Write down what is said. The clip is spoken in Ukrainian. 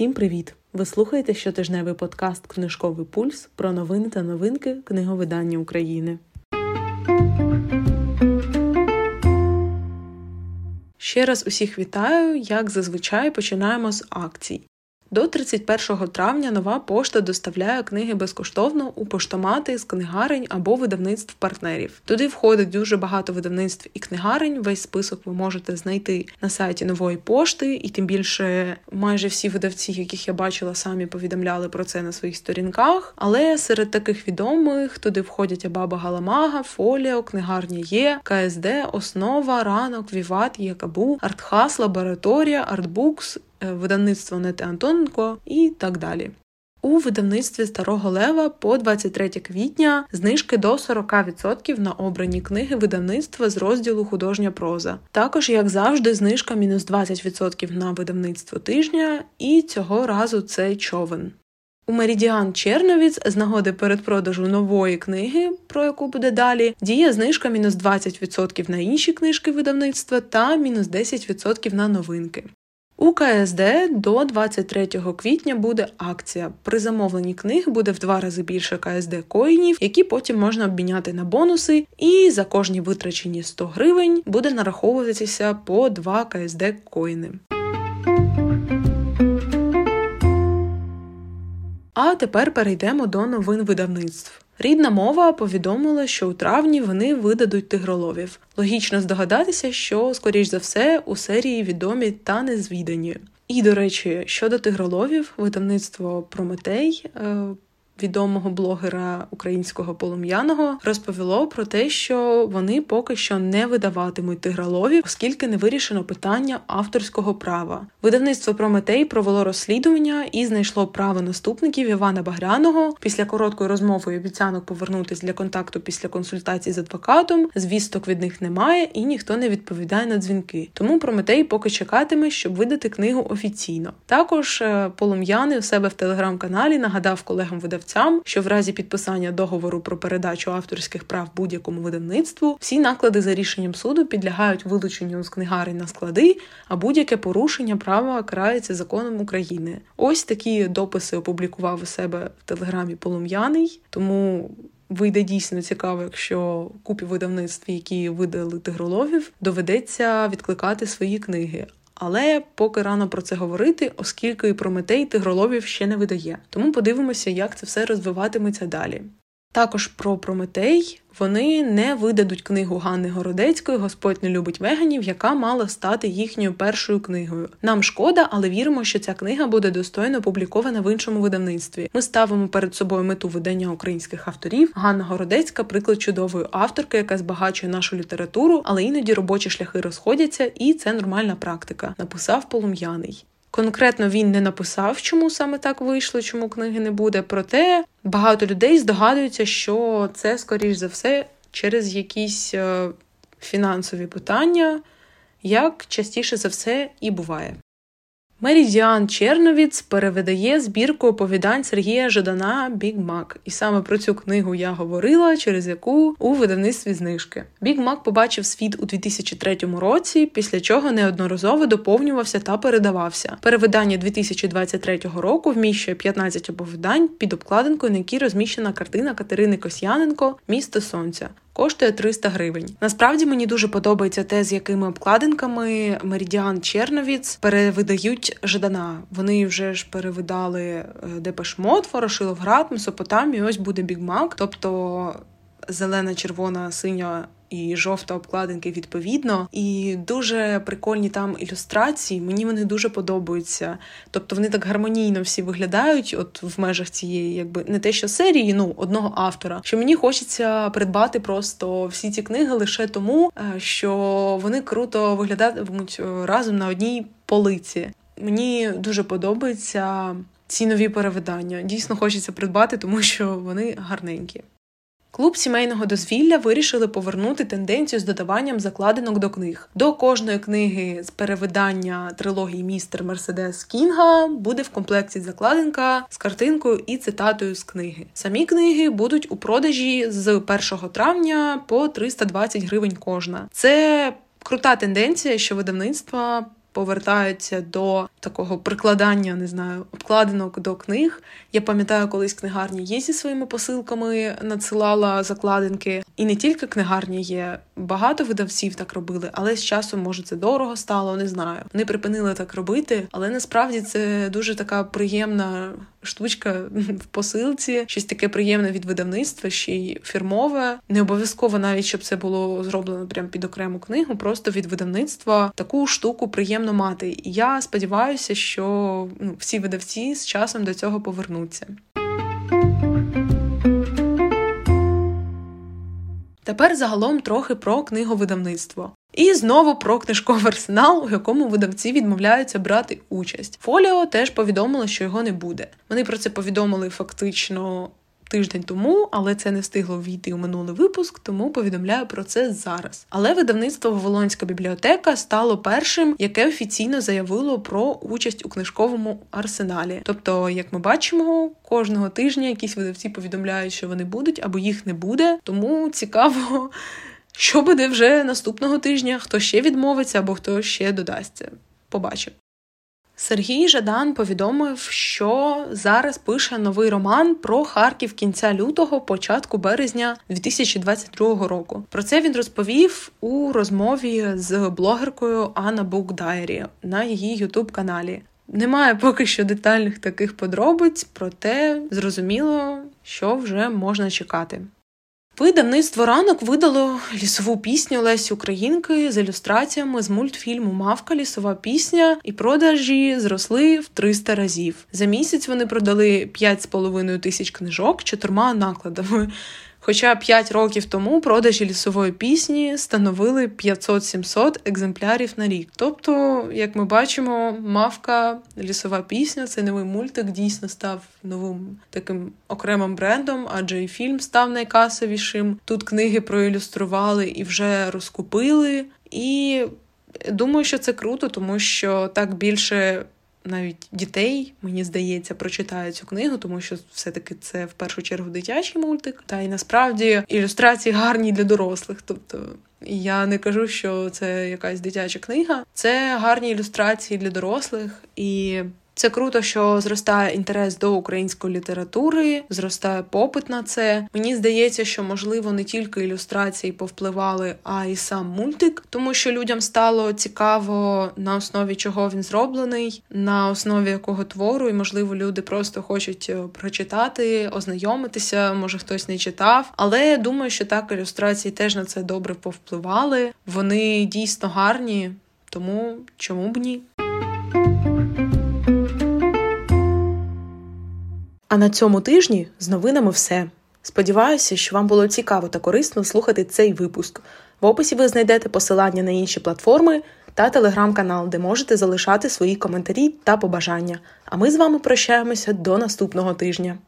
Всім привіт! Ви слухаєте щотижневий подкаст Книжковий пульс про новини та новинки книговидання України. Ще раз усіх вітаю. Як зазвичай починаємо з акцій. До 31 травня нова пошта доставляє книги безкоштовно у поштомати з книгарень або видавництв партнерів. Туди входить дуже багато видавництв і книгарень. Весь список ви можете знайти на сайті нової пошти, і тим більше майже всі видавці, яких я бачила, самі повідомляли про це на своїх сторінках. Але серед таких відомих туди входять Абаба Галамага, Фоліо, Книгарня Є, КСД, Основа, Ранок, Віват, Якабу, Артхас, Лабораторія, Артбукс. Е, видавництво Нети Антоненко і так далі. У видавництві Старого Лева по 23 квітня знижки до 40% на обрані книги видавництва з розділу художня проза. Також, як завжди, знижка мінус 20% на видавництво тижня, і цього разу це човен. У Меридіан Черновіц з нагоди передпродажу нової книги, про яку буде далі, діє знижка мінус 20% на інші книжки видавництва та мінус 10% на новинки. У КСД до 23 квітня буде акція. При замовленні книг буде в два рази більше КСД коїнів, які потім можна обміняти на бонуси, і за кожні витрачені 100 гривень буде нараховуватися по 2 КСД коїни. А тепер перейдемо до новин видавництв. Рідна мова повідомила, що у травні вони видадуть тигроловів. Логічно здогадатися, що, скоріш за все, у серії відомі та незвідані. І, до речі, щодо тигроловів, видавництво Прометей е, відомого блогера українського полум'яного розповіло про те, що вони поки що не видаватимуть тигралові, оскільки не вирішено питання авторського права. Видавництво Прометей провело розслідування і знайшло право наступників Івана Багряного. Після короткої розмови і обіцянок повернутись для контакту після консультації з адвокатом. Звісток від них немає і ніхто не відповідає на дзвінки. Тому Прометей поки чекатиме, щоб видати книгу офіційно. Також е, полум'яний у себе в телеграм-каналі нагадав колегам видавцям видавцям, що в разі підписання договору про передачу авторських прав будь-якому видавництву всі наклади за рішенням суду підлягають вилученню з книгарень на склади, а будь-яке порушення права карається законом України. Ось такі дописи опублікував у себе в телеграмі Полум'яний, тому. Вийде дійсно цікаво, якщо купі видавництв, які видали тигроловів, доведеться відкликати свої книги. Але поки рано про це говорити, оскільки і Прометей тигроловів ще не видає. Тому подивимося, як це все розвиватиметься далі. Також про Прометей вони не видадуть книгу Ганни Городецької Господь не любить веганів, яка мала стати їхньою першою книгою. Нам шкода, але віримо, що ця книга буде достойно опублікована в іншому видавництві. Ми ставимо перед собою мету видання українських авторів. Ганна Городецька приклад чудової авторки, яка збагачує нашу літературу, але іноді робочі шляхи розходяться, і це нормальна практика. Написав полум'яний. Конкретно він не написав, чому саме так вийшло, чому книги не буде. Проте багато людей здогадуються, що це, скоріш за все, через якісь е, фінансові питання, як частіше за все і буває. Мерідіан Черновіц перевидає збірку оповідань Сергія Жадана Мак. І саме про цю книгу я говорила, через яку у видавництві знижки. Біг Мак побачив світ у 2003 році, після чого неодноразово доповнювався та передавався. Перевидання 2023 року вміщує 15 оповідань під обкладинкою, на якій розміщена картина Катерини Косяненко Місто Сонця коштує 300 гривень. Насправді мені дуже подобається те, з якими обкладинками Меридіан Черновіц перевидають Жадана. Вони вже ж перевидали е, Депешмот, Ворошиловград, Месопотамію. Ось буде Бігмак, тобто зелена, червона, синя і жовта обкладинки відповідно. І дуже прикольні там ілюстрації. Мені вони дуже подобаються. Тобто вони так гармонійно всі виглядають, от в межах цієї, якби не те, що серії, ну одного автора. Що мені хочеться придбати просто всі ці книги лише тому, е, що вони круто виглядатимуть е, разом на одній полиці. Мені дуже подобаються ці нові перевидання. Дійсно хочеться придбати, тому що вони гарненькі. Клуб сімейного дозвілля вирішили повернути тенденцію з додаванням закладинок до книг. До кожної книги з перевидання трилогії Містер Мерседес Кінга буде в комплекті закладинка з картинкою і цитатою з книги. Самі книги будуть у продажі з 1 травня по 320 гривень кожна. Це крута тенденція, що видавництва повертаються до такого прикладання, не знаю, обкладинок до книг. Я пам'ятаю, колись книгарні є зі своїми посилками, надсилала закладинки. І не тільки книгарні є, багато видавців так робили, але з часом, може, це дорого стало, не знаю. Вони припинили так робити, але насправді це дуже така приємна штучка в посилці, щось таке приємне від видавництва, ще й фірмове. Не обов'язково навіть щоб це було зроблено прямо під окрему книгу, просто від видавництва таку штуку приємно мати. І я сподіваюся, що ну, всі видавці з часом до цього повернуться. Тепер загалом трохи про книговидавництво. І знову про книжковий арсенал, у якому видавці відмовляються брати участь. Фоліо теж повідомило, що його не буде. Вони про це повідомили фактично тиждень тому, але це не встигло війти у минулий випуск, тому повідомляю про це зараз. Але видавництво Волонська бібліотека стало першим, яке офіційно заявило про участь у книжковому арсеналі. Тобто, як ми бачимо, кожного тижня якісь видавці повідомляють, що вони будуть або їх не буде. Тому цікаво. Що буде вже наступного тижня? Хто ще відмовиться або хто ще додасться? Побачимо. Сергій Жадан повідомив, що зараз пише новий роман про Харків кінця лютого, початку березня 2022 року. Про це він розповів у розмові з блогеркою Анна Букдайрі на її ютуб каналі. Немає поки що детальних таких подробиць, проте зрозуміло, що вже можна чекати. Видавництво ранок видало лісову пісню Лесі Українки з ілюстраціями з мультфільму Мавка лісова пісня і продажі зросли в 300 разів. За місяць вони продали 5,5 тисяч книжок чотирма накладами. Хоча 5 років тому продажі лісової пісні становили 500-700 екземплярів на рік. Тобто, як ми бачимо, мавка лісова пісня, цей новий мультик дійсно став новим таким окремим брендом, адже і фільм став найкасовішим. Тут книги проілюстрували і вже розкупили. І думаю, що це круто, тому що так більше навіть дітей, мені здається, прочитають цю книгу, тому що все-таки це в першу чергу дитячий мультик. Та й насправді ілюстрації гарні для дорослих. Тобто я не кажу, що це якась дитяча книга, це гарні ілюстрації для дорослих і. Це круто, що зростає інтерес до української літератури, зростає попит на це. Мені здається, що можливо не тільки ілюстрації повпливали, а й сам мультик, тому що людям стало цікаво на основі чого він зроблений, на основі якого твору, і можливо люди просто хочуть е, прочитати, ознайомитися. Може хтось не читав. Але я думаю, що так ілюстрації теж на це добре повпливали. Вони дійсно гарні, тому чому б ні? А на цьому тижні з новинами все. Сподіваюся, що вам було цікаво та корисно слухати цей випуск. В описі ви знайдете посилання на інші платформи та телеграм-канал, де можете залишати свої коментарі та побажання. А ми з вами прощаємося до наступного тижня.